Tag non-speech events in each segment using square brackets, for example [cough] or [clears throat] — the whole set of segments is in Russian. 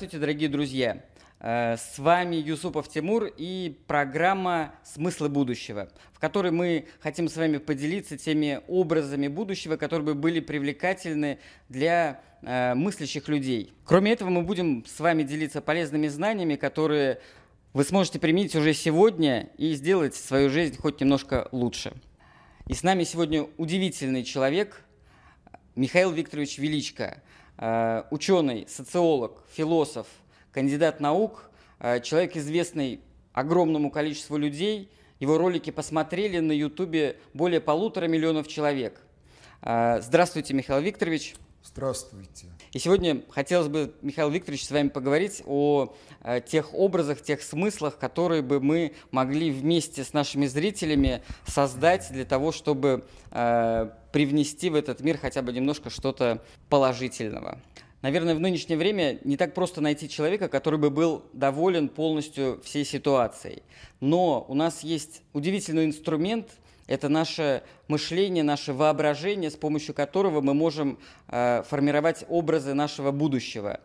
Здравствуйте, дорогие друзья! Э, с вами Юсупов Тимур и программа «Смыслы будущего», в которой мы хотим с вами поделиться теми образами будущего, которые бы были привлекательны для э, мыслящих людей. Кроме этого, мы будем с вами делиться полезными знаниями, которые вы сможете применить уже сегодня и сделать свою жизнь хоть немножко лучше. И с нами сегодня удивительный человек Михаил Викторович Величко – ученый, социолог, философ, кандидат наук, э, человек, известный огромному количеству людей. Его ролики посмотрели на Ютубе более полутора миллионов человек. Э, здравствуйте, Михаил Викторович. Здравствуйте. И сегодня хотелось бы, Михаил Викторович, с вами поговорить о э, тех образах, тех смыслах, которые бы мы могли вместе с нашими зрителями создать для того, чтобы э, привнести в этот мир хотя бы немножко что-то положительного. Наверное, в нынешнее время не так просто найти человека, который бы был доволен полностью всей ситуацией. Но у нас есть удивительный инструмент – это наше мышление, наше воображение, с помощью которого мы можем э, формировать образы нашего будущего.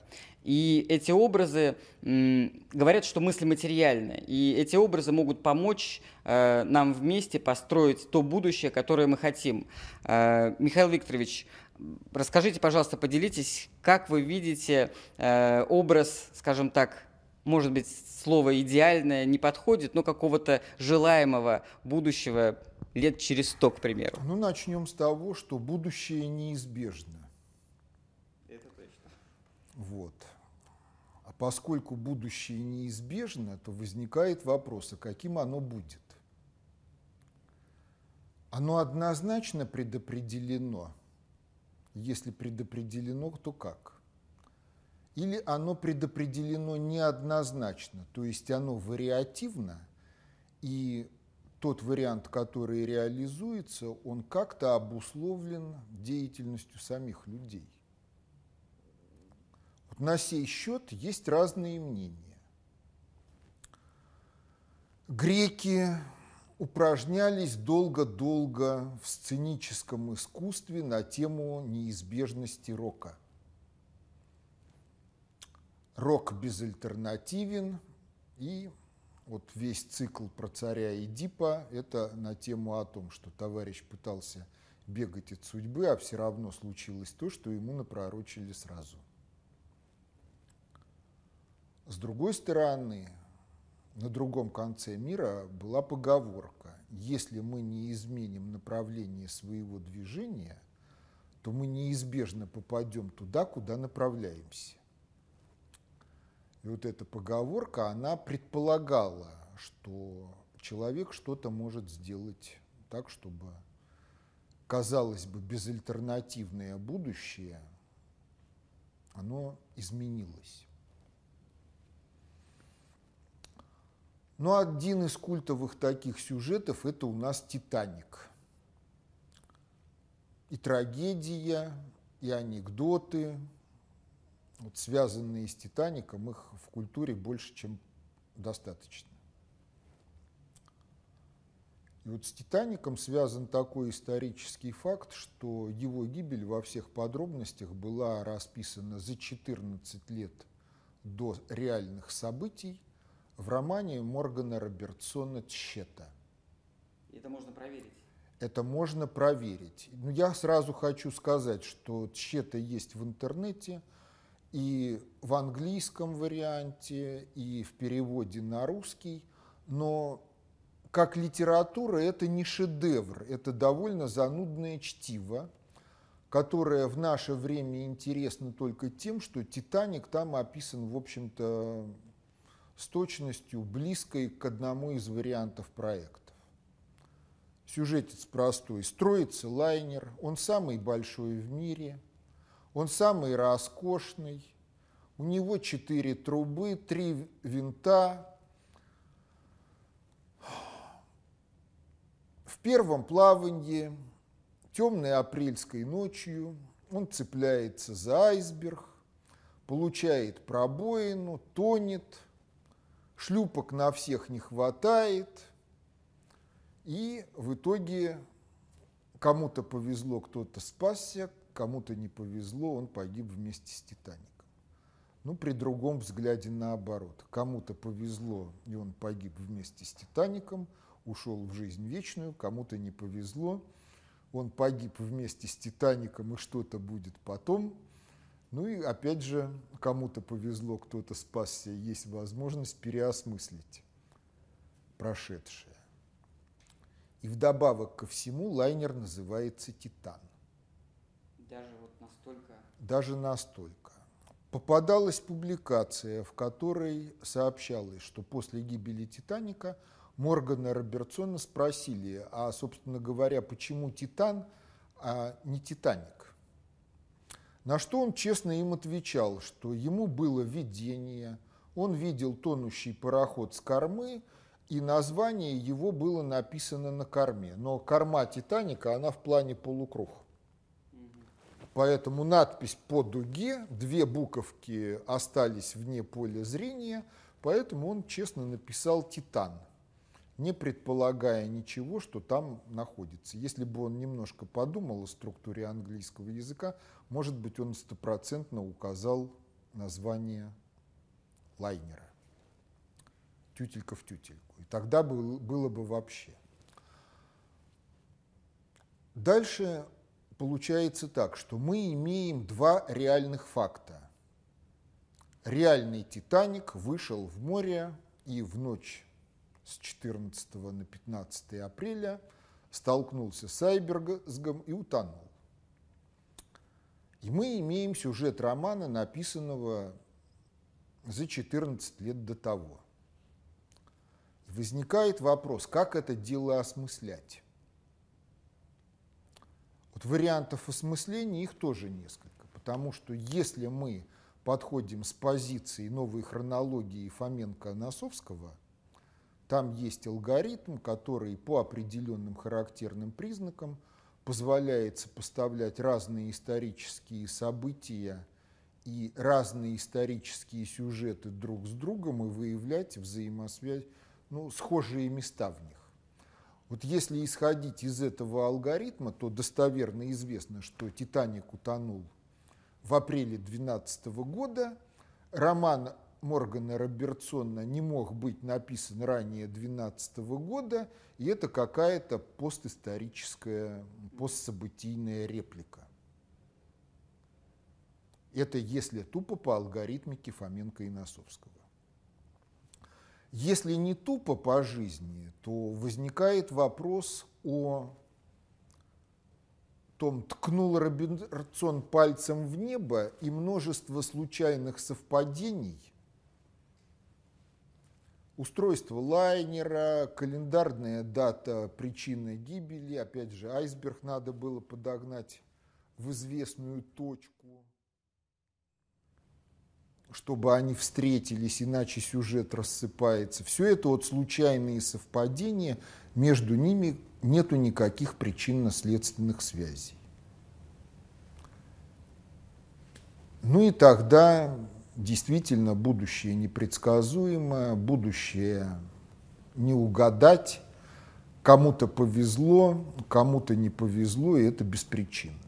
И эти образы м, говорят, что мысли материальны. И эти образы могут помочь э, нам вместе построить то будущее, которое мы хотим. Э, Михаил Викторович, расскажите, пожалуйста, поделитесь, как вы видите э, образ, скажем так, может быть, слово идеальное не подходит, но какого-то желаемого будущего лет через сто, к примеру? Ну, начнем с того, что будущее неизбежно. Это точно. Вот. Поскольку будущее неизбежно, то возникает вопрос, а каким оно будет? Оно однозначно предопределено. Если предопределено, то как? Или оно предопределено неоднозначно, то есть оно вариативно, и тот вариант, который реализуется, он как-то обусловлен деятельностью самих людей. На сей счет есть разные мнения. Греки упражнялись долго-долго в сценическом искусстве на тему неизбежности рока. Рок безальтернативен, и вот весь цикл про царя Эдипа – это на тему о том, что товарищ пытался бегать от судьбы, а все равно случилось то, что ему напророчили сразу. С другой стороны, на другом конце мира была поговорка «Если мы не изменим направление своего движения, то мы неизбежно попадем туда, куда направляемся». И вот эта поговорка, она предполагала, что человек что-то может сделать так, чтобы, казалось бы, безальтернативное будущее, оно изменилось. Но один из культовых таких сюжетов – это у нас «Титаник». И трагедия, и анекдоты – вот связанные с Титаником, их в культуре больше, чем достаточно. И вот с Титаником связан такой исторический факт, что его гибель во всех подробностях была расписана за 14 лет до реальных событий в романе Моргана Робертсона «Тщета». Это можно проверить? Это можно проверить. Но я сразу хочу сказать, что «Тщета» есть в интернете – и в английском варианте, и в переводе на русский, но как литература это не шедевр, это довольно занудное чтиво, которое в наше время интересно только тем, что «Титаник» там описан, в общем-то, с точностью близкой к одному из вариантов проектов. Сюжетец простой. Строится лайнер, он самый большой в мире – он самый роскошный, у него четыре трубы, три винта. В первом плавании темной апрельской ночью он цепляется за айсберг, получает пробоину, тонет, шлюпок на всех не хватает, и в итоге кому-то повезло, кто-то спасся, кому-то не повезло, он погиб вместе с «Титаником». Ну, при другом взгляде наоборот. Кому-то повезло, и он погиб вместе с «Титаником», ушел в жизнь вечную, кому-то не повезло, он погиб вместе с «Титаником», и что-то будет потом. Ну и опять же, кому-то повезло, кто-то спасся, есть возможность переосмыслить прошедшее. И вдобавок ко всему лайнер называется «Титан». Даже вот настолько? Даже настолько. Попадалась публикация, в которой сообщалось, что после гибели «Титаника» Моргана Робертсона спросили, а, собственно говоря, почему «Титан», а не «Титаник». На что он честно им отвечал, что ему было видение, он видел тонущий пароход с кормы, и название его было написано на корме. Но корма «Титаника», она в плане полукруг. Поэтому надпись по дуге, две буковки остались вне поля зрения, поэтому он честно написал «Титан», не предполагая ничего, что там находится. Если бы он немножко подумал о структуре английского языка, может быть, он стопроцентно указал название лайнера. Тютелька в тютельку. И тогда было бы вообще. Дальше получается так, что мы имеем два реальных факта. Реальный «Титаник» вышел в море и в ночь с 14 на 15 апреля столкнулся с айбергом и утонул. И мы имеем сюжет романа, написанного за 14 лет до того. Возникает вопрос, как это дело осмыслять? Вот вариантов осмысления их тоже несколько, потому что если мы подходим с позиции новой хронологии Фоменко-Носовского, там есть алгоритм, который по определенным характерным признакам позволяет сопоставлять разные исторические события и разные исторические сюжеты друг с другом и выявлять взаимосвязь, ну, схожие места в них. Вот если исходить из этого алгоритма, то достоверно известно, что «Титаник» утонул в апреле 2012 года. Роман Моргана Робертсона не мог быть написан ранее 2012 года, и это какая-то постисторическая, постсобытийная реплика. Это если тупо по алгоритмике Фоменко и Носовского. Если не тупо по жизни, то возникает вопрос о том, ткнул Робинсон пальцем в небо, и множество случайных совпадений, устройство лайнера, календарная дата причины гибели, опять же, айсберг надо было подогнать в известную точку чтобы они встретились, иначе сюжет рассыпается. Все это вот случайные совпадения, между ними нету никаких причинно-следственных связей. Ну и тогда действительно будущее непредсказуемо, будущее не угадать, кому-то повезло, кому-то не повезло, и это беспричинно.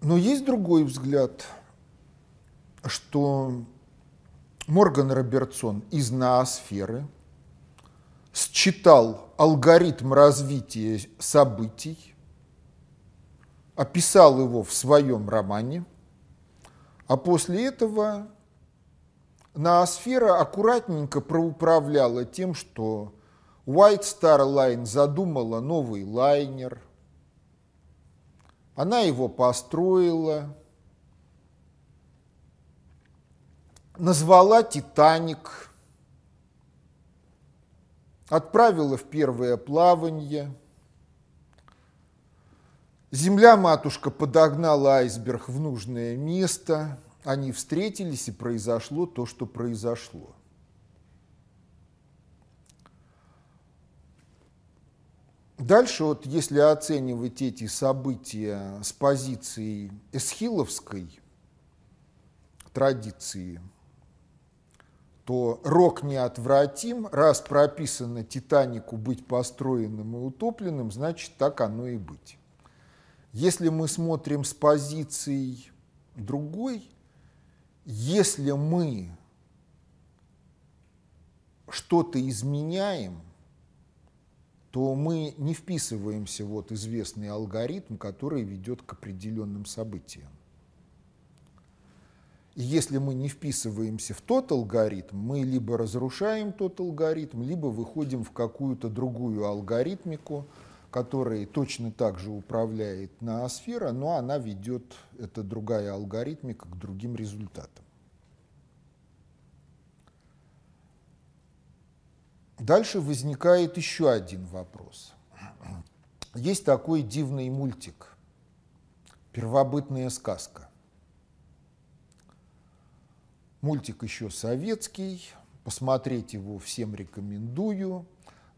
Но есть другой взгляд, что Морган Робертсон из ноосферы считал алгоритм развития событий, описал его в своем романе, а после этого ноосфера аккуратненько проуправляла тем, что White Star Line задумала новый лайнер – она его построила, назвала «Титаник», отправила в первое плавание. Земля-матушка подогнала айсберг в нужное место, они встретились, и произошло то, что произошло. Дальше, вот если оценивать эти события с позиции эсхиловской традиции, то рок неотвратим, раз прописано Титанику быть построенным и утопленным, значит, так оно и быть. Если мы смотрим с позицией другой, если мы что-то изменяем, то мы не вписываемся в вот известный алгоритм, который ведет к определенным событиям. И если мы не вписываемся в тот алгоритм, мы либо разрушаем тот алгоритм, либо выходим в какую-то другую алгоритмику, которая точно так же управляет ноосфера, но она ведет, это другая алгоритмика, к другим результатам. Дальше возникает еще один вопрос. Есть такой дивный мультик «Первобытная сказка». Мультик еще советский, посмотреть его всем рекомендую.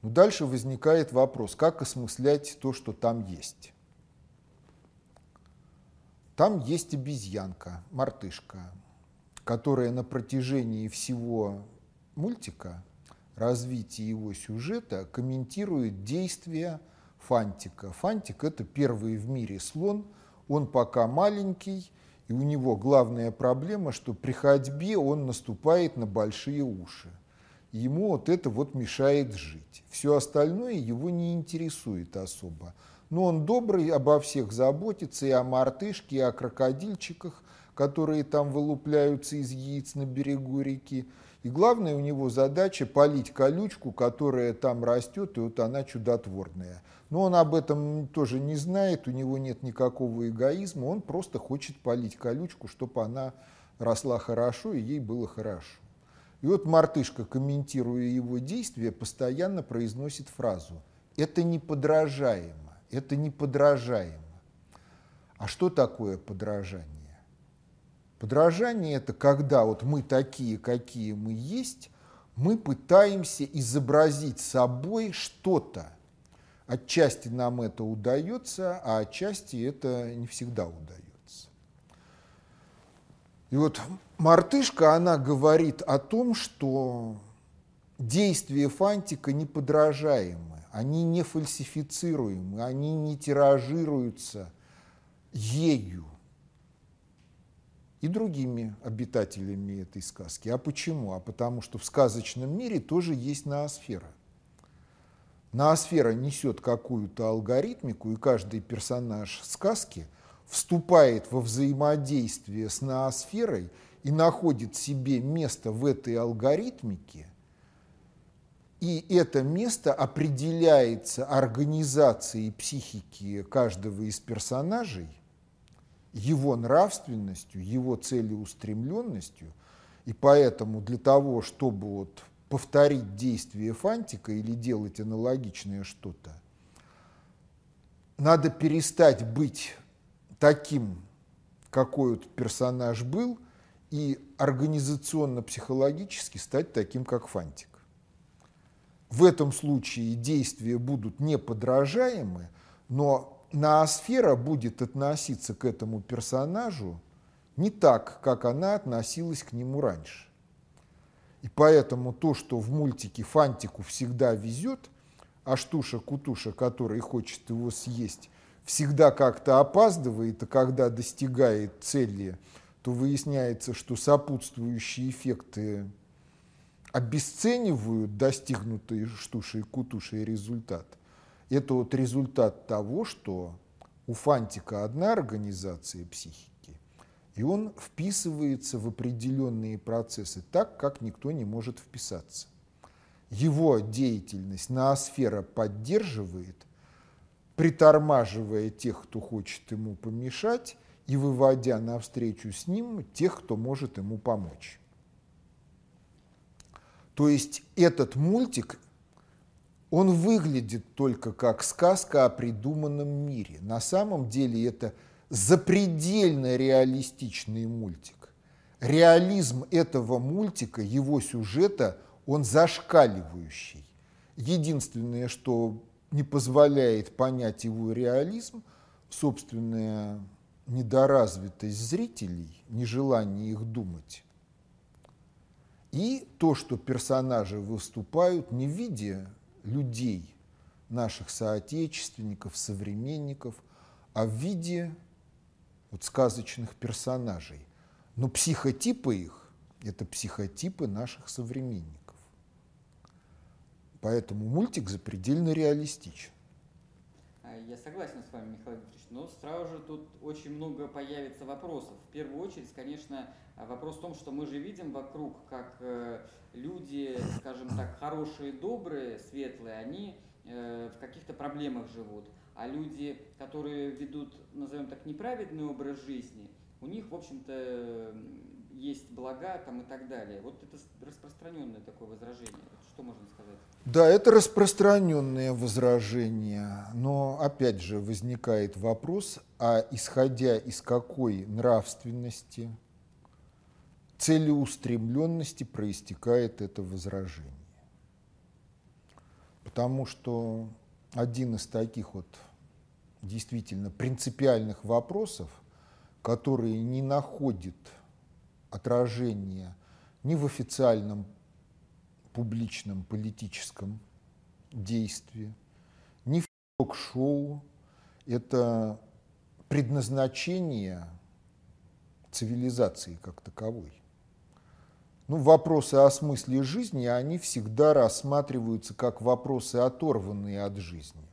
Но дальше возникает вопрос, как осмыслять то, что там есть. Там есть обезьянка, мартышка, которая на протяжении всего мультика, развития его сюжета, комментирует действия Фантика. Фантик – это первый в мире слон, он пока маленький, и у него главная проблема, что при ходьбе он наступает на большие уши. Ему вот это вот мешает жить. Все остальное его не интересует особо. Но он добрый, обо всех заботится, и о мартышке, и о крокодильчиках, которые там вылупляются из яиц на берегу реки. И главная у него задача полить колючку, которая там растет, и вот она чудотворная. Но он об этом тоже не знает, у него нет никакого эгоизма, он просто хочет полить колючку, чтобы она росла хорошо и ей было хорошо. И вот мартышка, комментируя его действия, постоянно произносит фразу «это неподражаемо, это неподражаемо». А что такое подражание? Подражание – это когда вот мы такие, какие мы есть, мы пытаемся изобразить собой что-то. Отчасти нам это удается, а отчасти это не всегда удается. И вот мартышка, она говорит о том, что действия фантика неподражаемы, они не фальсифицируемы, они не тиражируются ею и другими обитателями этой сказки. А почему? А потому что в сказочном мире тоже есть ноосфера. Ноосфера несет какую-то алгоритмику, и каждый персонаж сказки вступает во взаимодействие с ноосферой и находит себе место в этой алгоритмике, и это место определяется организацией психики каждого из персонажей – его нравственностью, его целеустремленностью, и поэтому для того, чтобы вот повторить действие фантика или делать аналогичное что-то, надо перестать быть таким, какой вот персонаж был, и организационно-психологически стать таким, как фантик. В этом случае действия будут неподражаемы, но ноосфера будет относиться к этому персонажу не так, как она относилась к нему раньше. И поэтому то, что в мультике Фантику всегда везет, а Штуша-Кутуша, который хочет его съесть, всегда как-то опаздывает, а когда достигает цели, то выясняется, что сопутствующие эффекты обесценивают достигнутый Штушей-Кутушей результат – это вот результат того, что у Фантика одна организация психики, и он вписывается в определенные процессы так, как никто не может вписаться. Его деятельность ноосфера поддерживает, притормаживая тех, кто хочет ему помешать, и выводя навстречу с ним тех, кто может ему помочь. То есть этот мультик он выглядит только как сказка о придуманном мире. На самом деле это запредельно реалистичный мультик. Реализм этого мультика, его сюжета, он зашкаливающий. Единственное, что не позволяет понять его реализм, собственная недоразвитость зрителей, нежелание их думать. И то, что персонажи выступают не в виде людей, наших соотечественников, современников, а в виде вот сказочных персонажей. Но психотипы их – это психотипы наших современников. Поэтому мультик запредельно реалистичен. А, я согласен с вами, Михаил Викторович, но сразу же тут очень много появится вопросов. В первую очередь, конечно, вопрос в том, что мы же видим вокруг, как э, люди, скажем так, хорошие, добрые, светлые, они э, в каких-то проблемах живут. А люди, которые ведут, назовем так, неправедный образ жизни, у них, в общем-то, есть блага там и так далее. Вот это распространенное такое возражение. Что можно сказать? Да, это распространенное возражение, но опять же возникает вопрос, а исходя из какой нравственности, целеустремленности проистекает это возражение. Потому что один из таких вот действительно принципиальных вопросов, которые не находят отражения ни в официальном публичном политическом действии, ни в ток-шоу. Это предназначение цивилизации как таковой. Ну, вопросы о смысле жизни, они всегда рассматриваются как вопросы, оторванные от жизни.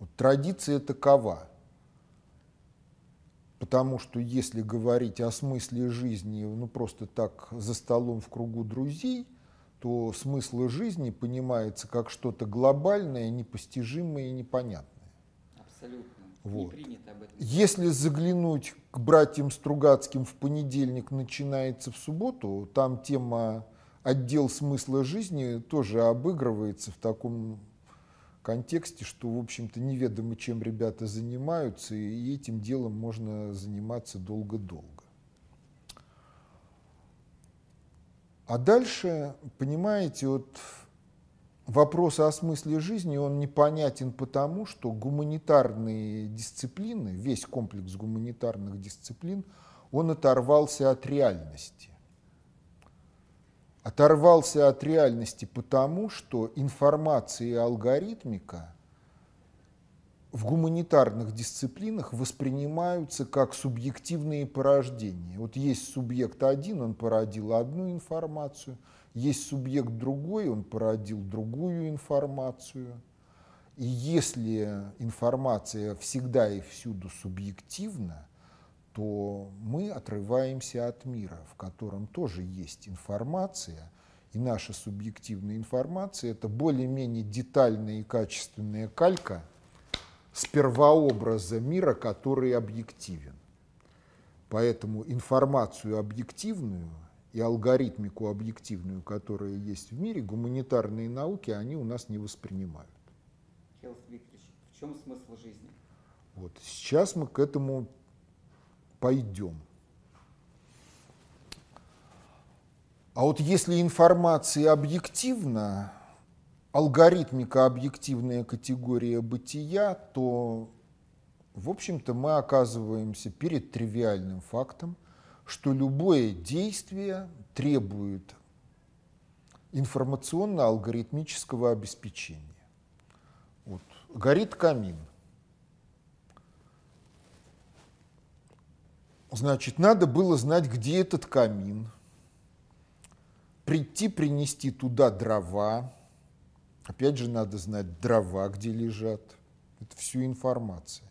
Вот традиция такова. Потому что если говорить о смысле жизни, ну просто так за столом в кругу друзей, то смысл жизни понимается как что-то глобальное, непостижимое и непонятное. Абсолютно. Вот. Не принято об этом. Если заглянуть к братьям Стругацким в понедельник начинается в субботу, там тема отдел смысла жизни тоже обыгрывается в таком контексте, что, в общем-то, неведомо, чем ребята занимаются, и этим делом можно заниматься долго-долго. А дальше, понимаете, вот вопрос о смысле жизни, он непонятен потому, что гуманитарные дисциплины, весь комплекс гуманитарных дисциплин, он оторвался от реальности оторвался от реальности потому, что информация и алгоритмика в гуманитарных дисциплинах воспринимаются как субъективные порождения. Вот есть субъект один, он породил одну информацию, есть субъект другой, он породил другую информацию. И если информация всегда и всюду субъективна, то мы отрываемся от мира, в котором тоже есть информация, и наша субъективная информация – это более-менее детальная и качественная калька с первообраза мира, который объективен. Поэтому информацию объективную и алгоритмику объективную, которая есть в мире, гуманитарные науки, они у нас не воспринимают. Михаил Викторович, в чем смысл жизни? Вот. Сейчас мы к этому пойдем. А вот если информация объективна, алгоритмика объективная категория бытия, то, в общем-то, мы оказываемся перед тривиальным фактом, что любое действие требует информационно-алгоритмического обеспечения. Вот. Горит камин. Значит, надо было знать, где этот камин, прийти, принести туда дрова. Опять же, надо знать дрова, где лежат. Это всю информация.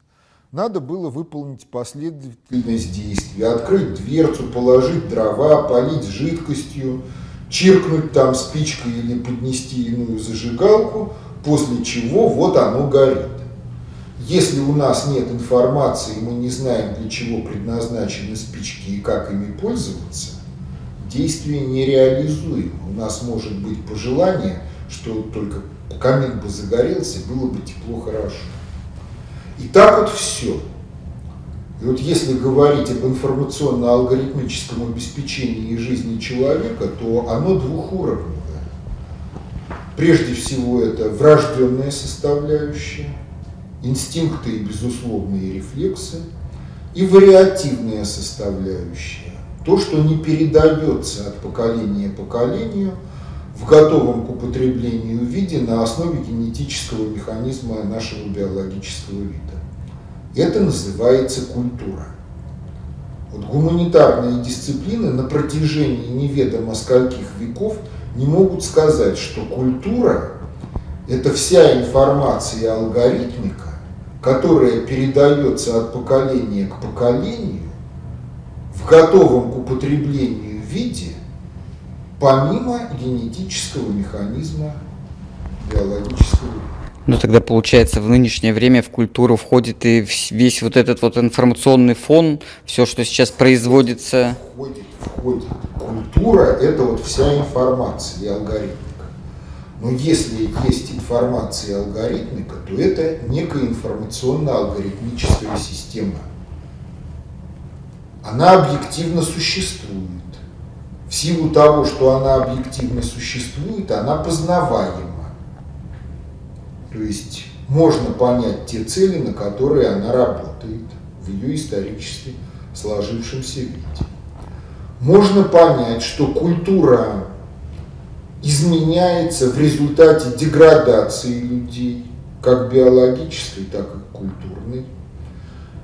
Надо было выполнить последовательность действий. Открыть дверцу, положить дрова, полить жидкостью, чиркнуть там спичкой или поднести иную зажигалку, после чего вот оно горит. Если у нас нет информации, мы не знаем, для чего предназначены спички и как ими пользоваться, действие нереализуемо. У нас может быть пожелание, что только камин бы загорелся, было бы тепло, хорошо. И так вот все. И вот если говорить об информационно-алгоритмическом обеспечении жизни человека, то оно двухуровневое. Прежде всего это врожденная составляющая – инстинкты и безусловные рефлексы, и вариативная составляющая, то, что не передается от поколения к поколению в готовом к употреблению виде на основе генетического механизма нашего биологического вида. Это называется культура. Вот гуманитарные дисциплины на протяжении неведомо скольких веков не могут сказать, что культура – это вся информация и алгоритмика, которая передается от поколения к поколению в готовом к употреблению виде, помимо генетического механизма биологического ну тогда получается в нынешнее время в культуру входит и весь вот этот вот информационный фон, все, что сейчас производится. Входит, входит. Культура – это вот вся информация и алгоритмика. Но если есть информация и алгоритмика, то это некая информационно-алгоритмическая система. Она объективно существует. В силу того, что она объективно существует, она познаваема. То есть можно понять те цели, на которые она работает в ее исторически сложившемся виде. Можно понять, что культура изменяется в результате деградации людей, как биологической, так и культурной,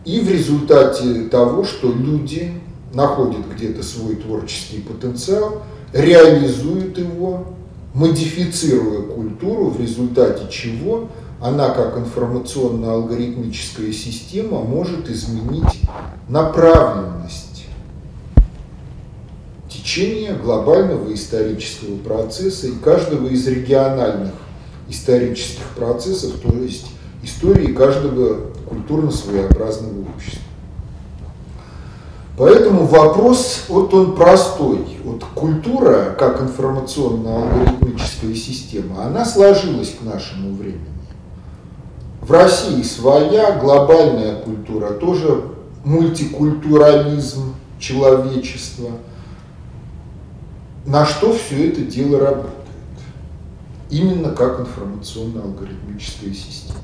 и в результате того, что люди находят где-то свой творческий потенциал, реализуют его модифицируя культуру, в результате чего она, как информационно-алгоритмическая система, может изменить направленность течения глобального исторического процесса и каждого из региональных исторических процессов, то есть истории каждого культурно своеобразного общества. Поэтому вопрос, вот он простой. Вот культура, как информационно-алгоритмическая система, она сложилась к нашему времени. В России своя глобальная культура, тоже мультикультурализм человечества. На что все это дело работает? Именно как информационно-алгоритмическая система.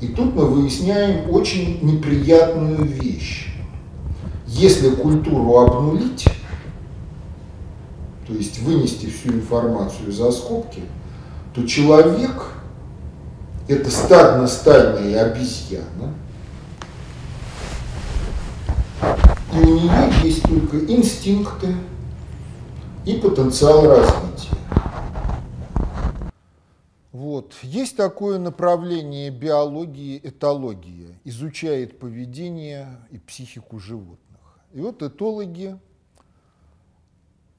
И тут мы выясняем очень неприятную вещь если культуру обнулить, то есть вынести всю информацию за скобки, то человек – это стадно-стайная обезьяна, и у нее есть только инстинкты и потенциал развития. Вот. Есть такое направление биологии этология, изучает поведение и психику животных. И вот этологи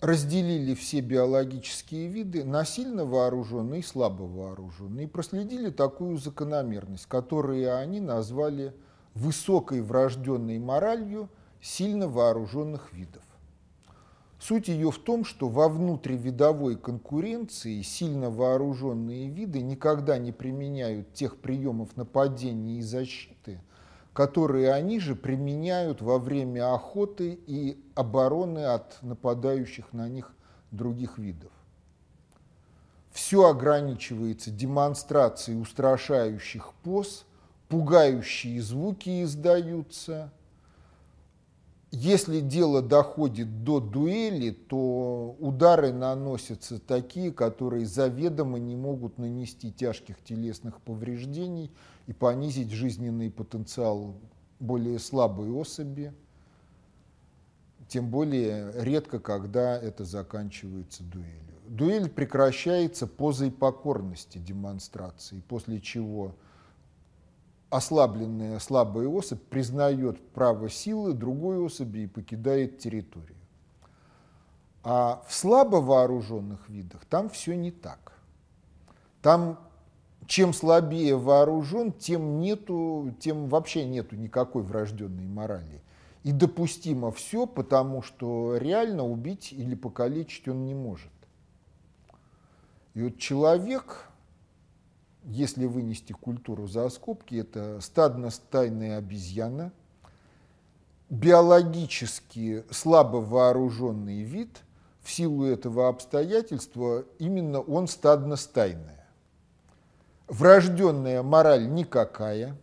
разделили все биологические виды на сильно вооруженные и слабо вооруженные и проследили такую закономерность, которую они назвали высокой врожденной моралью сильно вооруженных видов. Суть ее в том, что во внутривидовой конкуренции сильно вооруженные виды никогда не применяют тех приемов нападения и защиты – которые они же применяют во время охоты и обороны от нападающих на них других видов. Все ограничивается демонстрацией устрашающих поз, пугающие звуки издаются. Если дело доходит до дуэли, то удары наносятся такие, которые заведомо не могут нанести тяжких телесных повреждений – и понизить жизненный потенциал более слабой особи, тем более редко, когда это заканчивается дуэлью. Дуэль прекращается позой покорности демонстрации, после чего ослабленная слабая особь признает право силы другой особи и покидает территорию. А в слабо вооруженных видах там все не так. Там чем слабее вооружен, тем, нету, тем вообще нету никакой врожденной морали. И допустимо все, потому что реально убить или покалечить он не может. И вот человек, если вынести культуру за скобки, это стадно-стайная обезьяна, биологически слабо вооруженный вид, в силу этого обстоятельства именно он стадно-стайная врожденная мораль никакая,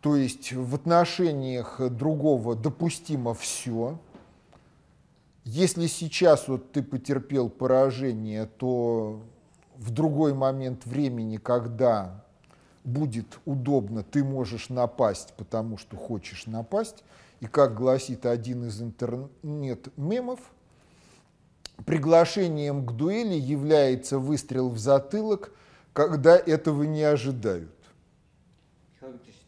то есть в отношениях другого допустимо все. Если сейчас вот ты потерпел поражение, то в другой момент времени, когда будет удобно, ты можешь напасть, потому что хочешь напасть. И как гласит один из интернет-мемов, приглашением к дуэли является выстрел в затылок, когда этого не ожидают.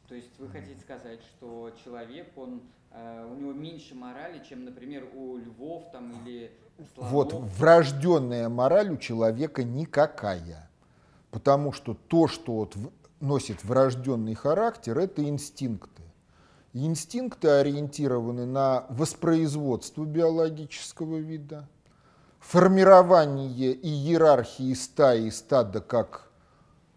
То есть вы хотите сказать, что человек, он, у него меньше морали, чем, например, у львов там, или слонов? Вот врожденная мораль у человека никакая. Потому что то, что вот носит врожденный характер, это инстинкты. Инстинкты ориентированы на воспроизводство биологического вида, формирование иерархии стаи и стада как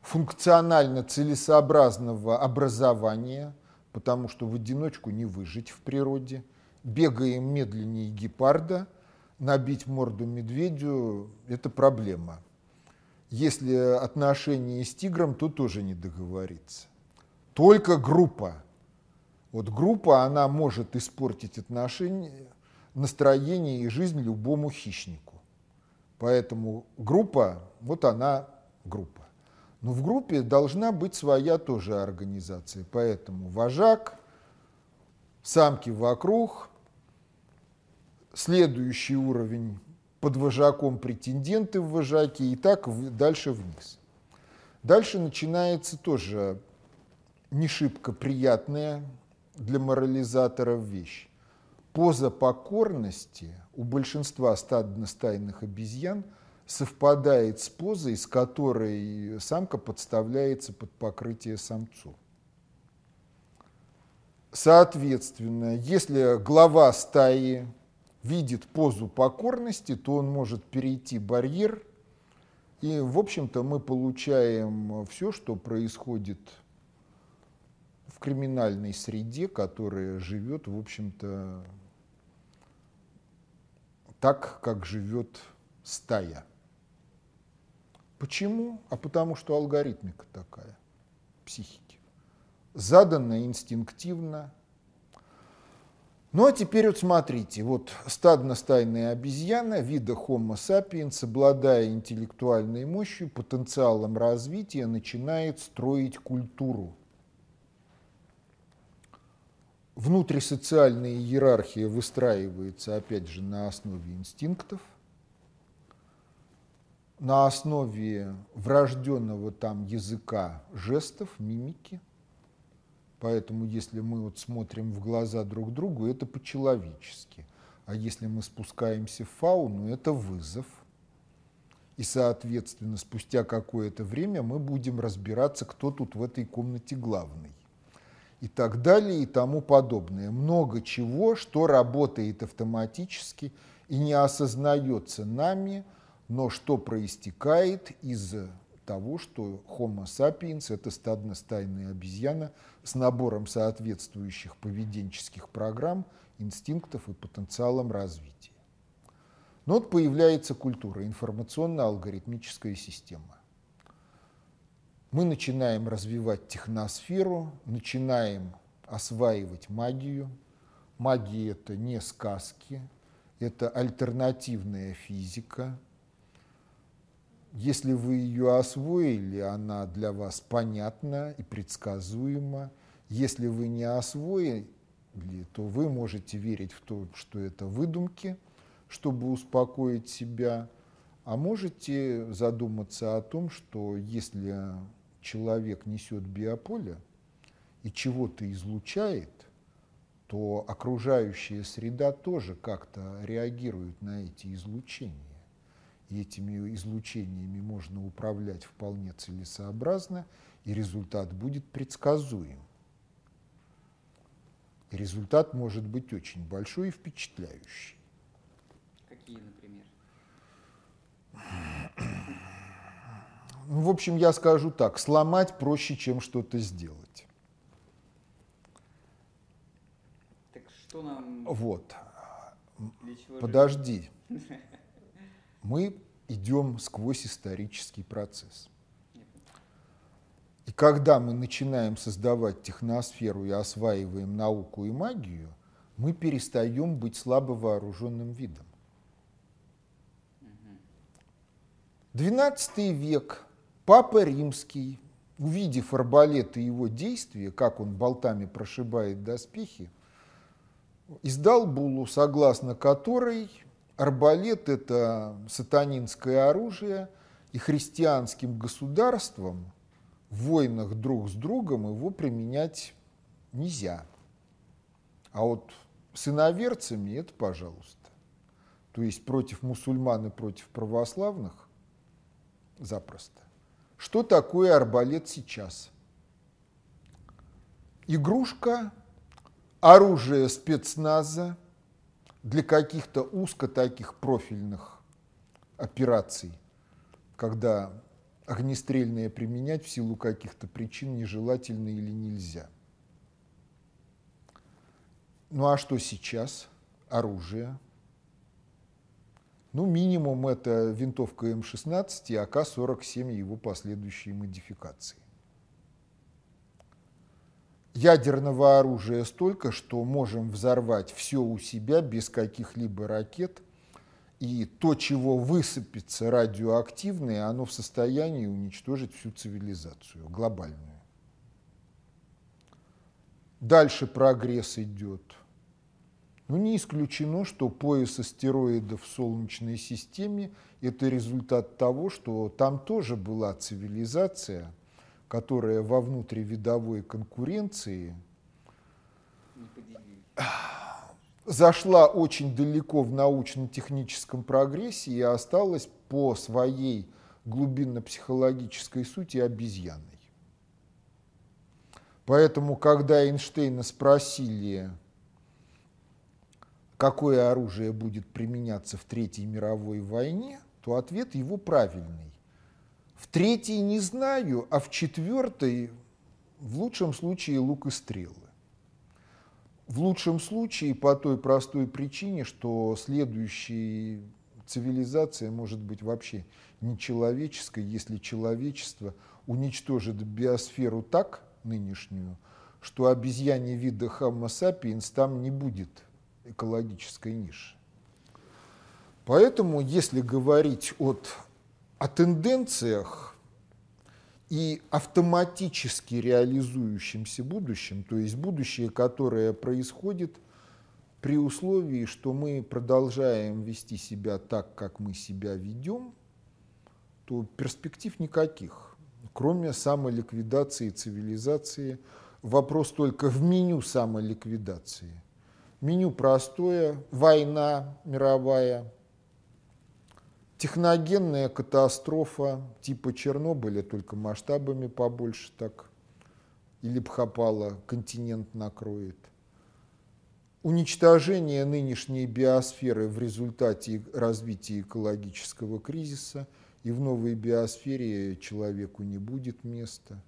функционально целесообразного образования, потому что в одиночку не выжить в природе, бегаем медленнее гепарда, набить морду медведю – это проблема. Если отношения с тигром, то тоже не договориться. Только группа. Вот группа, она может испортить отношения, настроение и жизнь любому хищнику. Поэтому группа, вот она группа. Но в группе должна быть своя тоже организация. Поэтому вожак, самки вокруг, следующий уровень под вожаком претенденты в вожаке и так дальше вниз. Дальше начинается тоже не шибко приятная для морализаторов вещь. Поза покорности у большинства стадно-стайных обезьян – совпадает с позой, с которой самка подставляется под покрытие самцу. Соответственно, если глава стаи видит позу покорности, то он может перейти барьер, и, в общем-то, мы получаем все, что происходит в криминальной среде, которая живет, в общем-то, так, как живет стая. Почему? А потому что алгоритмика такая психики. Заданная инстинктивно. Ну а теперь вот смотрите, вот стадно-стайная обезьяна вида Homo sapiens, обладая интеллектуальной мощью, потенциалом развития, начинает строить культуру. Внутрисоциальная иерархия выстраивается, опять же, на основе инстинктов – на основе врожденного там языка жестов, мимики. Поэтому если мы вот смотрим в глаза друг другу, это по-человечески. А если мы спускаемся в фауну, это вызов. И, соответственно, спустя какое-то время мы будем разбираться, кто тут в этой комнате главный. И так далее, и тому подобное. Много чего, что работает автоматически и не осознается нами – но что проистекает из того, что Homo sapiens – это стадно-стайная обезьяна с набором соответствующих поведенческих программ, инстинктов и потенциалом развития. Но вот появляется культура, информационно-алгоритмическая система. Мы начинаем развивать техносферу, начинаем осваивать магию. Магия – это не сказки, это альтернативная физика – если вы ее освоили, она для вас понятна и предсказуема. Если вы не освоили, то вы можете верить в то, что это выдумки, чтобы успокоить себя, а можете задуматься о том, что если человек несет биополе и чего-то излучает, то окружающая среда тоже как-то реагирует на эти излучения и этими излучениями можно управлять вполне целесообразно, и результат будет предсказуем. И результат может быть очень большой и впечатляющий. Какие, например? [clears throat] Ну, в общем, я скажу так, сломать проще, чем что-то сделать. Так что нам... Вот. Подожди. [laughs] мы идем сквозь исторический процесс. И когда мы начинаем создавать техносферу и осваиваем науку и магию, мы перестаем быть слабо вооруженным видом. XII век, Папа Римский увидев арбалет и его действия, как он болтами прошибает доспехи, издал буллу, согласно которой арбалет – это сатанинское оружие, и христианским государствам в войнах друг с другом его применять нельзя. А вот с иноверцами это пожалуйста. То есть против мусульман и против православных запросто. Что такое арбалет сейчас? Игрушка, оружие спецназа для каких-то узко таких профильных операций, когда огнестрельное применять в силу каких-то причин нежелательно или нельзя. Ну а что сейчас? Оружие. Ну, минимум это винтовка М-16 и АК-47 и его последующие модификации. Ядерного оружия столько, что можем взорвать все у себя без каких-либо ракет, и то, чего высыпется радиоактивное, оно в состоянии уничтожить всю цивилизацию, глобальную. Дальше прогресс идет – но ну, не исключено, что пояс астероидов в Солнечной системе – это результат того, что там тоже была цивилизация, которая во внутривидовой конкуренции зашла очень далеко в научно-техническом прогрессе и осталась по своей глубинно-психологической сути обезьяной. Поэтому, когда Эйнштейна спросили, какое оружие будет применяться в Третьей мировой войне, то ответ его правильный. В третьей не знаю, а в четвертой в лучшем случае лук и стрелы. В лучшем случае по той простой причине, что следующая цивилизация может быть вообще нечеловеческой, если человечество уничтожит биосферу так нынешнюю, что обезьяне вида Homo sapiens там не будет экологической ниши. Поэтому, если говорить от, о тенденциях и автоматически реализующемся будущем, то есть будущее, которое происходит при условии, что мы продолжаем вести себя так, как мы себя ведем, то перспектив никаких, кроме самоликвидации цивилизации. Вопрос только в меню самоликвидации – Меню простое, война мировая, техногенная катастрофа типа Чернобыля, только масштабами побольше так, или Бхапала континент накроет. Уничтожение нынешней биосферы в результате развития экологического кризиса, и в новой биосфере человеку не будет места.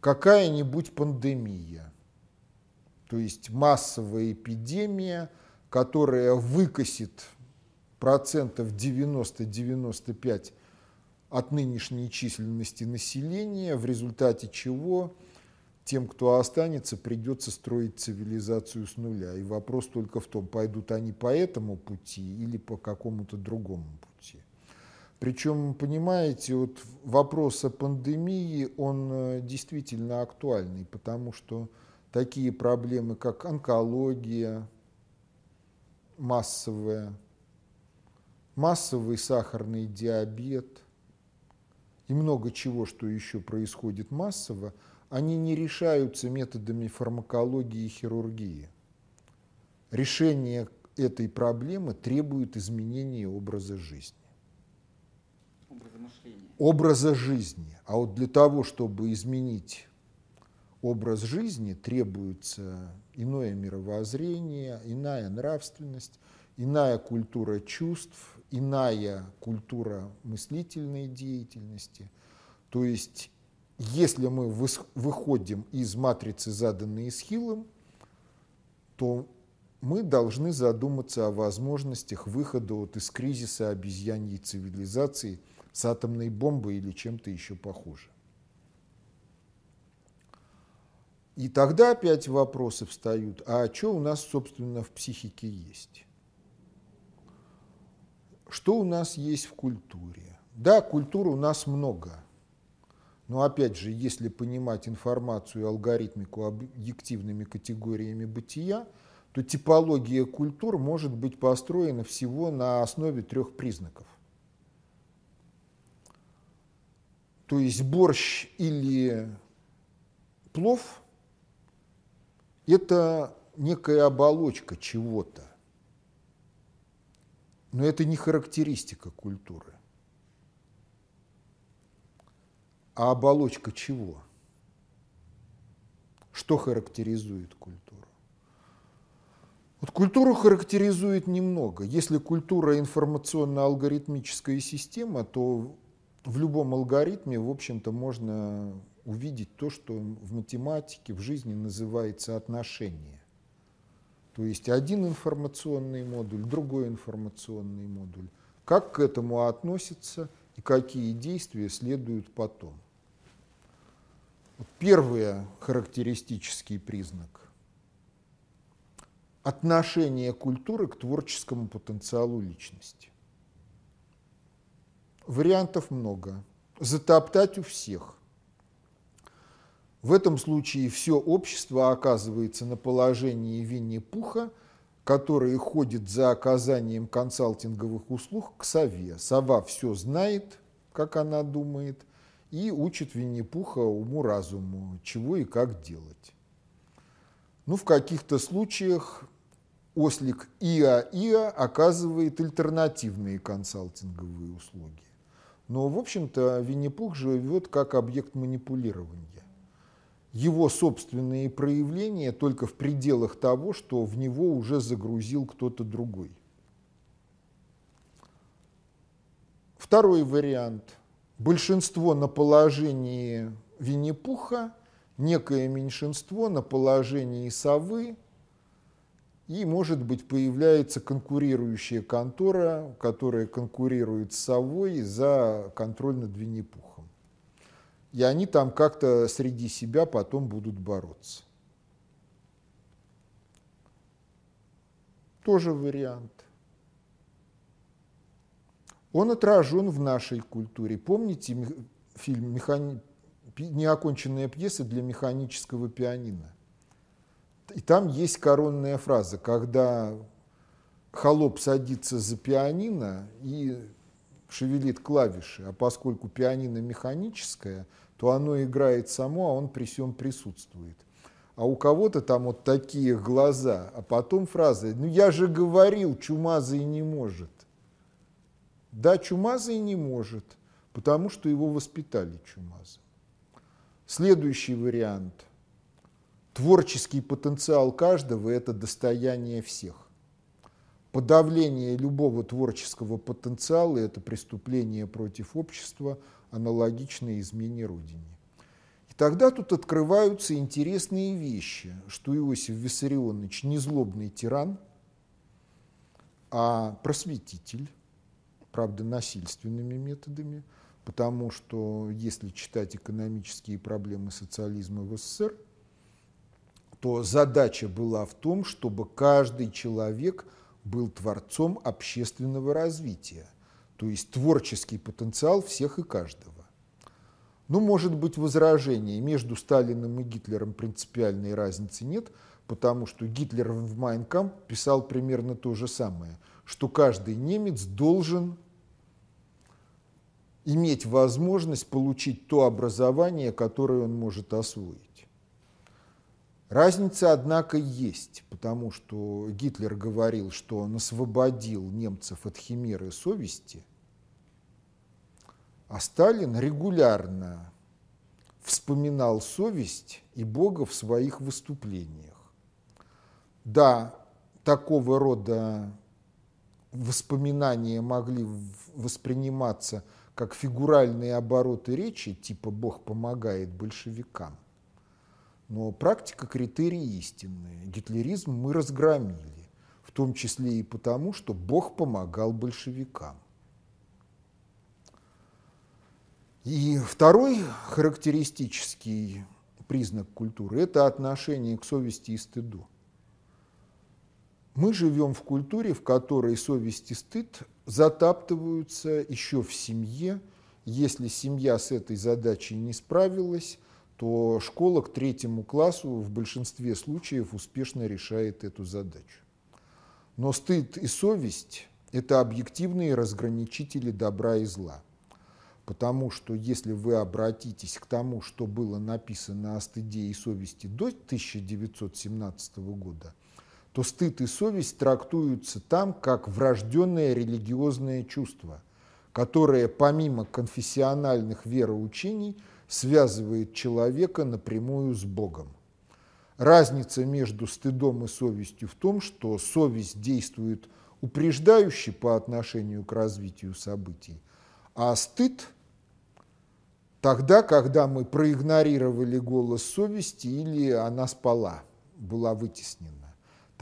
Какая-нибудь пандемия – то есть массовая эпидемия, которая выкосит процентов 90-95 от нынешней численности населения, в результате чего тем, кто останется, придется строить цивилизацию с нуля. И вопрос только в том, пойдут они по этому пути или по какому-то другому пути. Причем, понимаете, вот вопрос о пандемии, он э, действительно актуальный, потому что такие проблемы, как онкология массовая, массовый сахарный диабет и много чего, что еще происходит массово, они не решаются методами фармакологии и хирургии. Решение этой проблемы требует изменения образа жизни. Образа мышления. Образа жизни. А вот для того, чтобы изменить образ жизни требуется иное мировоззрение, иная нравственность, иная культура чувств, иная культура мыслительной деятельности. То есть, если мы выходим из матрицы, заданной Исхилом, то мы должны задуматься о возможностях выхода вот из кризиса обезьяньей цивилизации с атомной бомбой или чем-то еще похожим. И тогда опять вопросы встают, а что у нас, собственно, в психике есть? Что у нас есть в культуре? Да, культуры у нас много. Но опять же, если понимать информацию и алгоритмику объективными категориями бытия, то типология культур может быть построена всего на основе трех признаков. То есть борщ или плов – это некая оболочка чего-то. Но это не характеристика культуры. А оболочка чего? Что характеризует культуру? Вот культуру характеризует немного. Если культура информационно-алгоритмическая система, то в любом алгоритме, в общем-то, можно увидеть то, что в математике, в жизни называется отношение. То есть один информационный модуль, другой информационный модуль. Как к этому относятся и какие действия следуют потом. Первый характеристический признак – отношение культуры к творческому потенциалу личности. Вариантов много. Затоптать у всех. В этом случае все общество оказывается на положении Винни-Пуха, который ходит за оказанием консалтинговых услуг к сове. Сова все знает, как она думает, и учит Винни-Пуха уму-разуму, чего и как делать. Ну, в каких-то случаях ослик ИА-ИА оказывает альтернативные консалтинговые услуги. Но, в общем-то, Винни-Пух живет как объект манипулирования его собственные проявления только в пределах того, что в него уже загрузил кто-то другой. Второй вариант. Большинство на положении Винни-Пуха, некое меньшинство на положении совы, и, может быть, появляется конкурирующая контора, которая конкурирует с совой за контроль над Винни-Пухом и они там как-то среди себя потом будут бороться. Тоже вариант. Он отражен в нашей культуре. Помните фильм «Механи... «Неоконченная пьеса для механического пианино»? И там есть коронная фраза, когда холоп садится за пианино и шевелит клавиши, а поскольку пианино механическое – то оно играет само, а он при всем присутствует. А у кого-то там вот такие глаза, а потом фраза «ну я же говорил, чумазый не может». Да, чумазый не может, потому что его воспитали чумазом. Следующий вариант. Творческий потенциал каждого – это достояние всех. Подавление любого творческого потенциала – это преступление против общества, аналогичные измене Родине. И тогда тут открываются интересные вещи, что Иосиф Виссарионович не злобный тиран, а просветитель, правда, насильственными методами, потому что если читать экономические проблемы социализма в СССР, то задача была в том, чтобы каждый человек был творцом общественного развития – то есть творческий потенциал всех и каждого. Ну, может быть, возражение. Между Сталиным и Гитлером принципиальной разницы нет, потому что Гитлер в Майнкамп писал примерно то же самое, что каждый немец должен иметь возможность получить то образование, которое он может освоить. Разница, однако, есть, потому что Гитлер говорил, что он освободил немцев от химеры совести – а Сталин регулярно вспоминал совесть и Бога в своих выступлениях. Да, такого рода воспоминания могли восприниматься как фигуральные обороты речи, типа «Бог помогает большевикам». Но практика критерии истинные. Гитлеризм мы разгромили, в том числе и потому, что Бог помогал большевикам. И второй характеристический признак культуры – это отношение к совести и стыду. Мы живем в культуре, в которой совесть и стыд затаптываются еще в семье, Если семья с этой задачей не справилась, то школа к третьему классу в большинстве случаев успешно решает эту задачу. Но стыд и совесть – это объективные разграничители добра и зла. Потому что если вы обратитесь к тому, что было написано о стыде и совести до 1917 года, то стыд и совесть трактуются там как врожденное религиозное чувство, которое помимо конфессиональных вероучений связывает человека напрямую с Богом. Разница между стыдом и совестью в том, что совесть действует упреждающе по отношению к развитию событий, а стыд тогда, когда мы проигнорировали голос совести или она спала, была вытеснена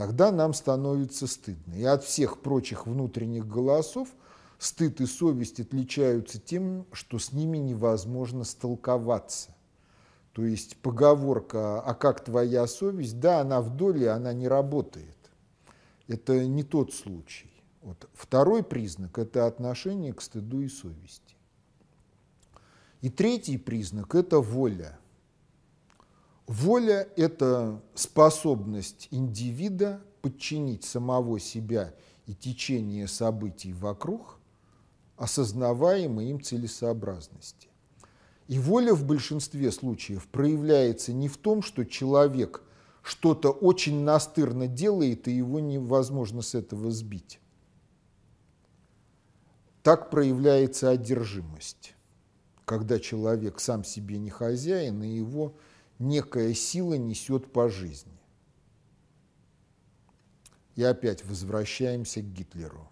тогда нам становится стыдно. И от всех прочих внутренних голосов стыд и совесть отличаются тем, что с ними невозможно столковаться. То есть поговорка «а как твоя совесть?» Да, она в доле, она не работает. Это не тот случай. Вот. Второй признак – это отношение к стыду и совести. И третий признак – это воля – Воля – это способность индивида подчинить самого себя и течение событий вокруг осознаваемой им целесообразности. И воля в большинстве случаев проявляется не в том, что человек что-то очень настырно делает, и его невозможно с этого сбить. Так проявляется одержимость, когда человек сам себе не хозяин, и его – некая сила несет по жизни. И опять возвращаемся к Гитлеру.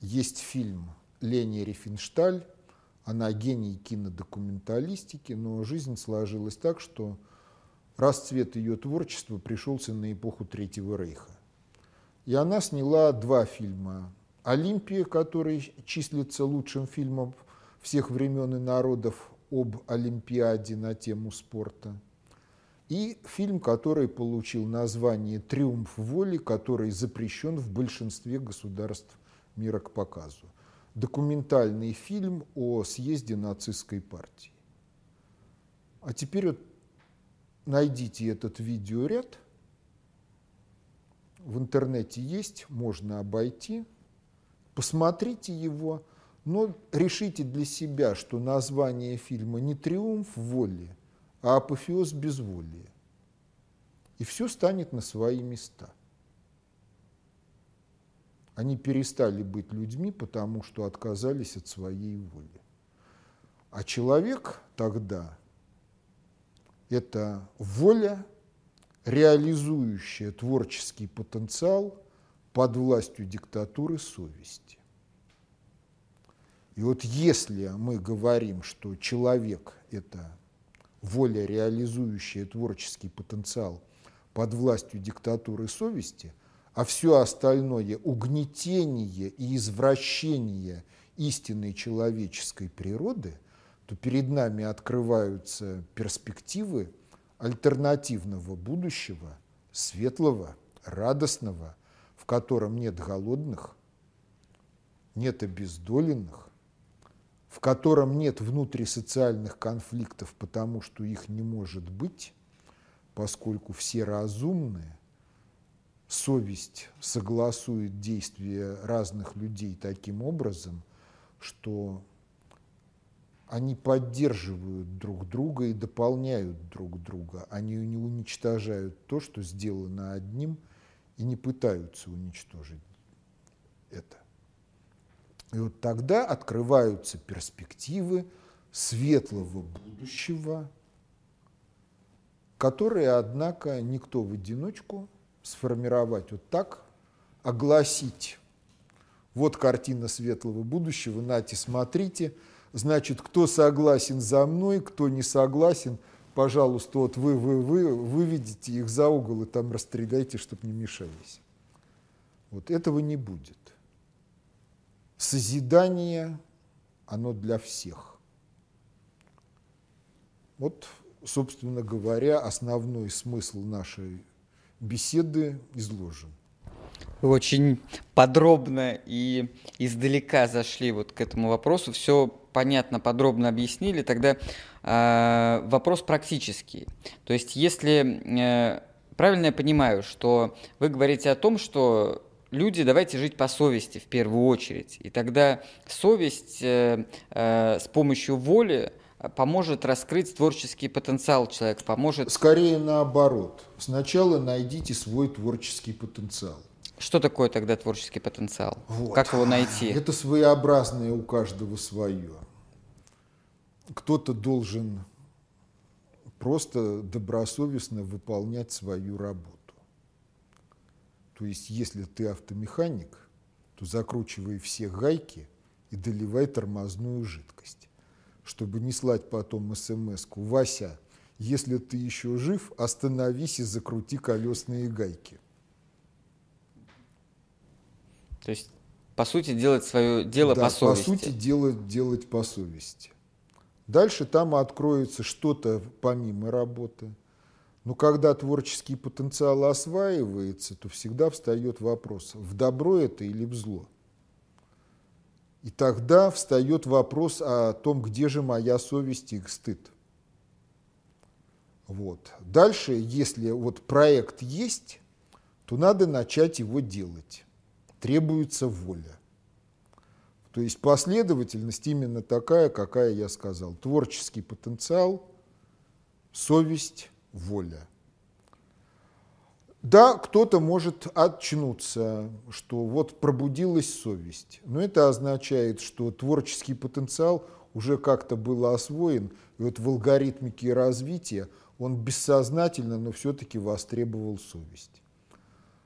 Есть фильм Лени Рифеншталь, она гений кинодокументалистики, но жизнь сложилась так, что расцвет ее творчества пришелся на эпоху Третьего Рейха. И она сняла два фильма. «Олимпия», который числится лучшим фильмом всех времен и народов об Олимпиаде на тему спорта – и фильм, который получил название «Триумф воли», который запрещен в большинстве государств мира к показу. Документальный фильм о съезде нацистской партии. А теперь вот найдите этот видеоряд. В интернете есть, можно обойти. Посмотрите его, но решите для себя, что название фильма не «Триумф воли», а апофеоз безволия. И все станет на свои места. Они перестали быть людьми, потому что отказались от своей воли. А человек тогда – это воля, реализующая творческий потенциал под властью диктатуры совести. И вот если мы говорим, что человек – это воля, реализующая творческий потенциал под властью диктатуры совести, а все остальное угнетение и извращение истинной человеческой природы, то перед нами открываются перспективы альтернативного будущего, светлого, радостного, в котором нет голодных, нет обездоленных, в котором нет внутрисоциальных конфликтов, потому что их не может быть, поскольку все разумные, совесть согласует действия разных людей таким образом, что они поддерживают друг друга и дополняют друг друга. Они не уничтожают то, что сделано одним, и не пытаются уничтожить это. И вот тогда открываются перспективы светлого будущего, которые, однако, никто в одиночку сформировать вот так, огласить. Вот картина светлого будущего, нате, смотрите. Значит, кто согласен за мной, кто не согласен, пожалуйста, вот вы, вы, вы, выведите их за угол и там расстреляйте, чтобы не мешались. Вот этого не будет созидание, оно для всех. Вот, собственно говоря, основной смысл нашей беседы изложен. Вы очень подробно и издалека зашли вот к этому вопросу. Все понятно, подробно объяснили, тогда э, вопрос практический. То есть, если э, правильно я понимаю, что вы говорите о том, что люди, давайте жить по совести в первую очередь, и тогда совесть э, э, с помощью воли поможет раскрыть творческий потенциал человека, поможет... Скорее наоборот. Сначала найдите свой творческий потенциал. Что такое тогда творческий потенциал? Вот. Как его найти? Это своеобразное у каждого свое. Кто-то должен просто добросовестно выполнять свою работу. То есть, если ты автомеханик, то закручивай все гайки и доливай тормозную жидкость, чтобы не слать потом смс-ку «Вася, если ты еще жив, остановись и закрути колесные гайки». То есть, по сути, делать свое дело да, по совести. по сути, делать, делать по совести. Дальше там откроется что-то помимо работы. Но когда творческий потенциал осваивается, то всегда встает вопрос, в добро это или в зло. И тогда встает вопрос о том, где же моя совесть и стыд. Вот. Дальше, если вот проект есть, то надо начать его делать требуется воля. То есть последовательность именно такая, какая я сказал. Творческий потенциал, совесть, воля. Да, кто-то может очнуться, что вот пробудилась совесть, но это означает, что творческий потенциал уже как-то был освоен, и вот в алгоритмике развития он бессознательно, но все-таки востребовал совесть.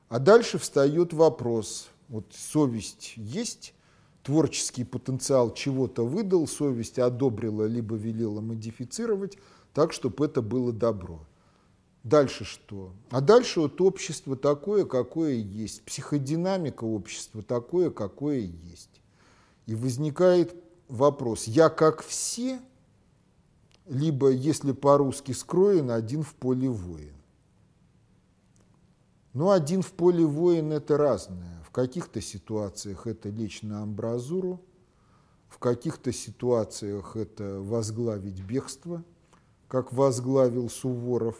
А дальше встает вопрос, вот совесть есть, творческий потенциал чего-то выдал, совесть одобрила, либо велела модифицировать, так, чтобы это было добро. Дальше что? А дальше вот общество такое, какое есть, психодинамика общества такое, какое есть. И возникает вопрос, я как все, либо, если по-русски скроен, один в поле воин. Но один в поле воин – это разное. В каких-то ситуациях это лечь на амбразуру, в каких-то ситуациях это возглавить бегство, как возглавил Суворов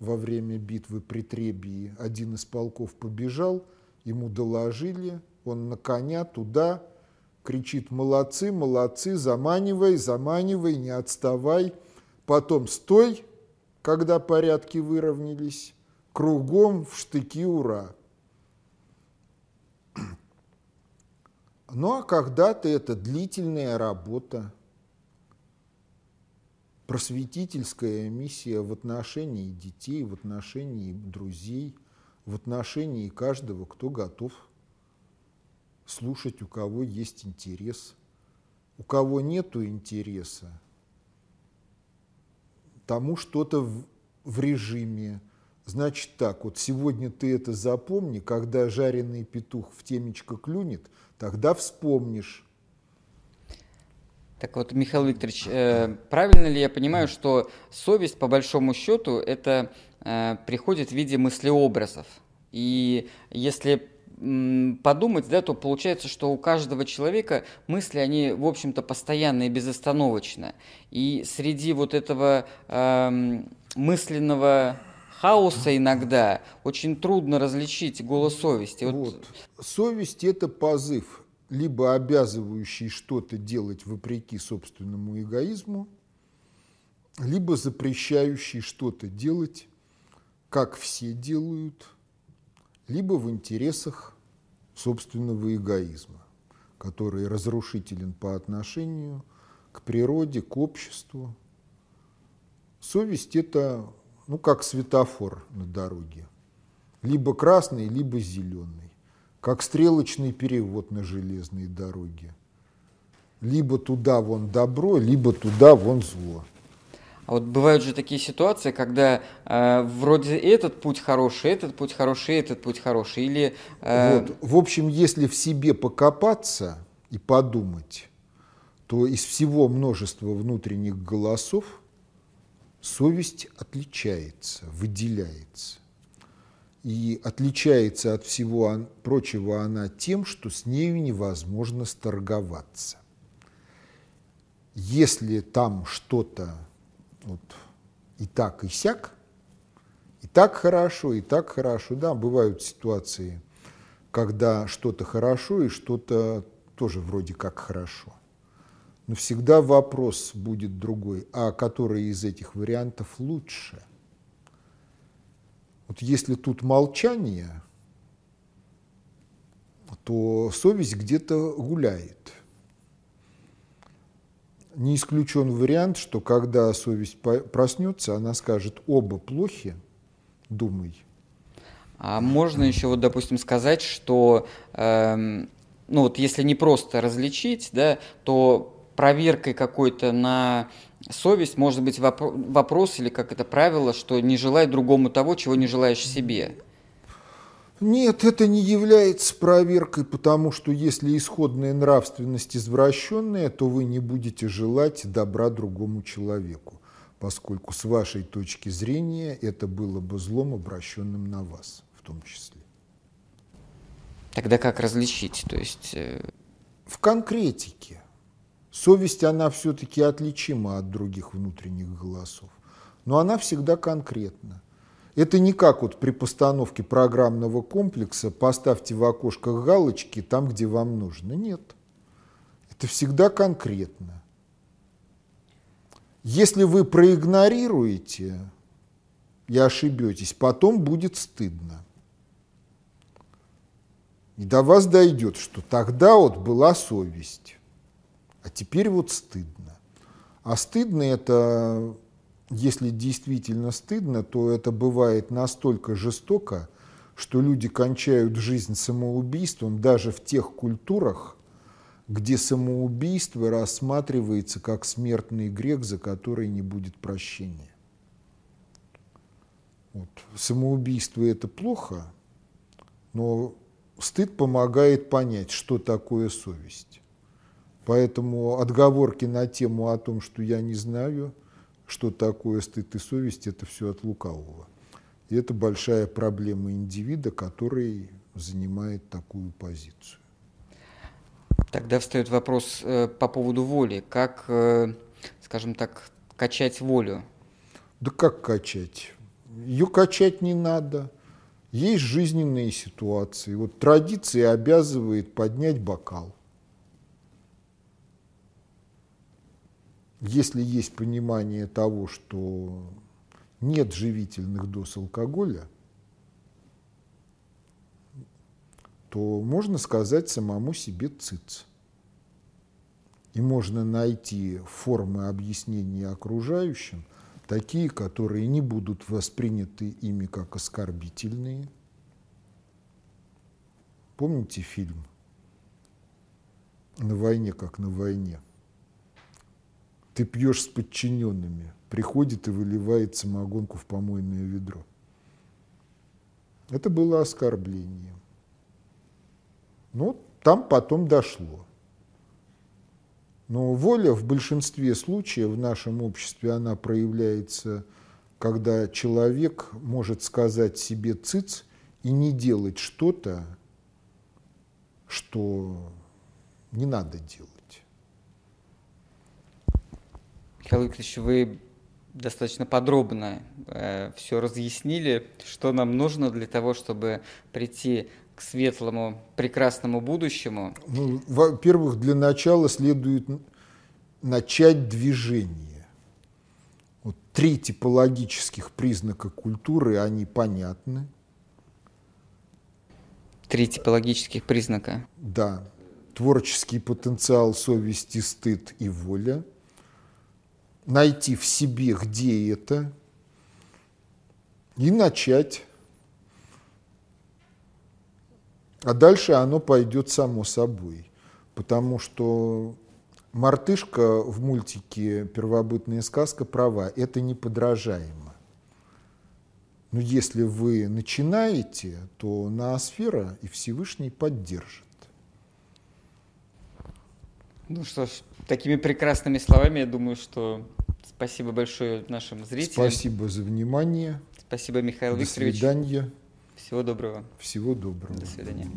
во время битвы при Требии. Один из полков побежал, ему доложили, он на коня туда, кричит «молодцы, молодцы, заманивай, заманивай, не отставай». Потом «стой», когда порядки выровнялись, кругом в штыки «Ура». [clears throat] Ну а когда-то это длительная работа, просветительская миссия в отношении детей, в отношении друзей, в отношении каждого, кто готов слушать, у кого есть интерес. У кого нет интереса, тому что-то в, в режиме. Значит так, вот сегодня ты это запомни, когда жареный петух в темечко клюнет – тогда вспомнишь. Так вот, Михаил Викторович, э, правильно ли я понимаю, что совесть, по большому счету, это э, приходит в виде мыслеобразов? И если подумать, да, то получается, что у каждого человека мысли, они, в общем-то, постоянно и безостановочно. И среди вот этого э, мысленного хаоса иногда очень трудно различить голос совести. Вот. Вот. Совесть – это позыв, либо обязывающий что-то делать вопреки собственному эгоизму, либо запрещающий что-то делать, как все делают, либо в интересах собственного эгоизма, который разрушителен по отношению к природе, к обществу. Совесть – это ну, как светофор на дороге. Либо красный, либо зеленый. Как стрелочный перевод на железной дороге. Либо туда вон добро, либо туда вон зло. А вот бывают же такие ситуации, когда э, вроде этот путь хороший, этот путь хороший, этот путь хороший, или... Э... Вот, в общем, если в себе покопаться и подумать, то из всего множества внутренних голосов совесть отличается, выделяется. И отличается от всего прочего она тем, что с нею невозможно сторговаться. если там что-то вот и так, и сяк, и так хорошо, и так хорошо, да, бывают ситуации, когда что-то хорошо и что-то тоже вроде как хорошо. Но всегда вопрос будет другой, а который из этих вариантов лучше? Вот если тут молчание, то совесть где-то гуляет. Не исключен вариант, что когда совесть проснется, она скажет, оба плохи, думай. А можно еще, вот, допустим, сказать, что, эм, ну вот, если не просто различить, да, то проверкой какой-то на совесть может быть вопрос или как это правило, что не желай другому того, чего не желаешь себе. Нет, это не является проверкой, потому что если исходная нравственность извращенная, то вы не будете желать добра другому человеку, поскольку с вашей точки зрения это было бы злом, обращенным на вас в том числе. Тогда как различить? То есть... Э, в конкретике. Совесть, она все-таки отличима от других внутренних голосов, но она всегда конкретна. Это не как вот при постановке программного комплекса поставьте в окошках галочки там, где вам нужно. Нет. Это всегда конкретно. Если вы проигнорируете и ошибетесь, потом будет стыдно. И до вас дойдет, что тогда вот была совесть, а теперь вот стыдно. А стыдно это если действительно стыдно, то это бывает настолько жестоко, что люди кончают жизнь самоубийством даже в тех культурах, где самоубийство рассматривается как смертный грех, за который не будет прощения. Вот. Самоубийство – это плохо, но стыд помогает понять, что такое совесть. Поэтому отговорки на тему о том, что я не знаю – что такое стыд и совесть, это все от лукавого. И это большая проблема индивида, который занимает такую позицию. Тогда встает вопрос э, по поводу воли. Как, э, скажем так, качать волю? Да как качать? Ее качать не надо. Есть жизненные ситуации. Вот традиция обязывает поднять бокал. Если есть понимание того, что нет живительных доз алкоголя, то можно сказать самому себе циц. И можно найти формы объяснения окружающим, такие, которые не будут восприняты ими как оскорбительные. Помните фильм «На войне, как на войне»? Ты пьешь с подчиненными, приходит и выливает самогонку в помойное ведро. Это было оскорбление. Ну, там потом дошло. Но воля в большинстве случаев в нашем обществе, она проявляется, когда человек может сказать себе циц и не делать что-то, что не надо делать. Михаил Викторович, вы достаточно подробно э, все разъяснили, что нам нужно для того, чтобы прийти к светлому, прекрасному будущему. Ну, во-первых, для начала следует начать движение. Вот три типологических признака культуры, они понятны. Три типологических признака? Да. Творческий потенциал, совесть, стыд и воля – найти в себе, где это, и начать. А дальше оно пойдет само собой. Потому что мартышка в мультике «Первобытная сказка» права. Это неподражаемо. Но если вы начинаете, то ноосфера и Всевышний поддержит. Ну что ж, такими прекрасными словами, я думаю, что Спасибо большое нашим зрителям. Спасибо за внимание. Спасибо, Михаил До Викторович. До свидания. Всего доброго. Всего доброго. До свидания.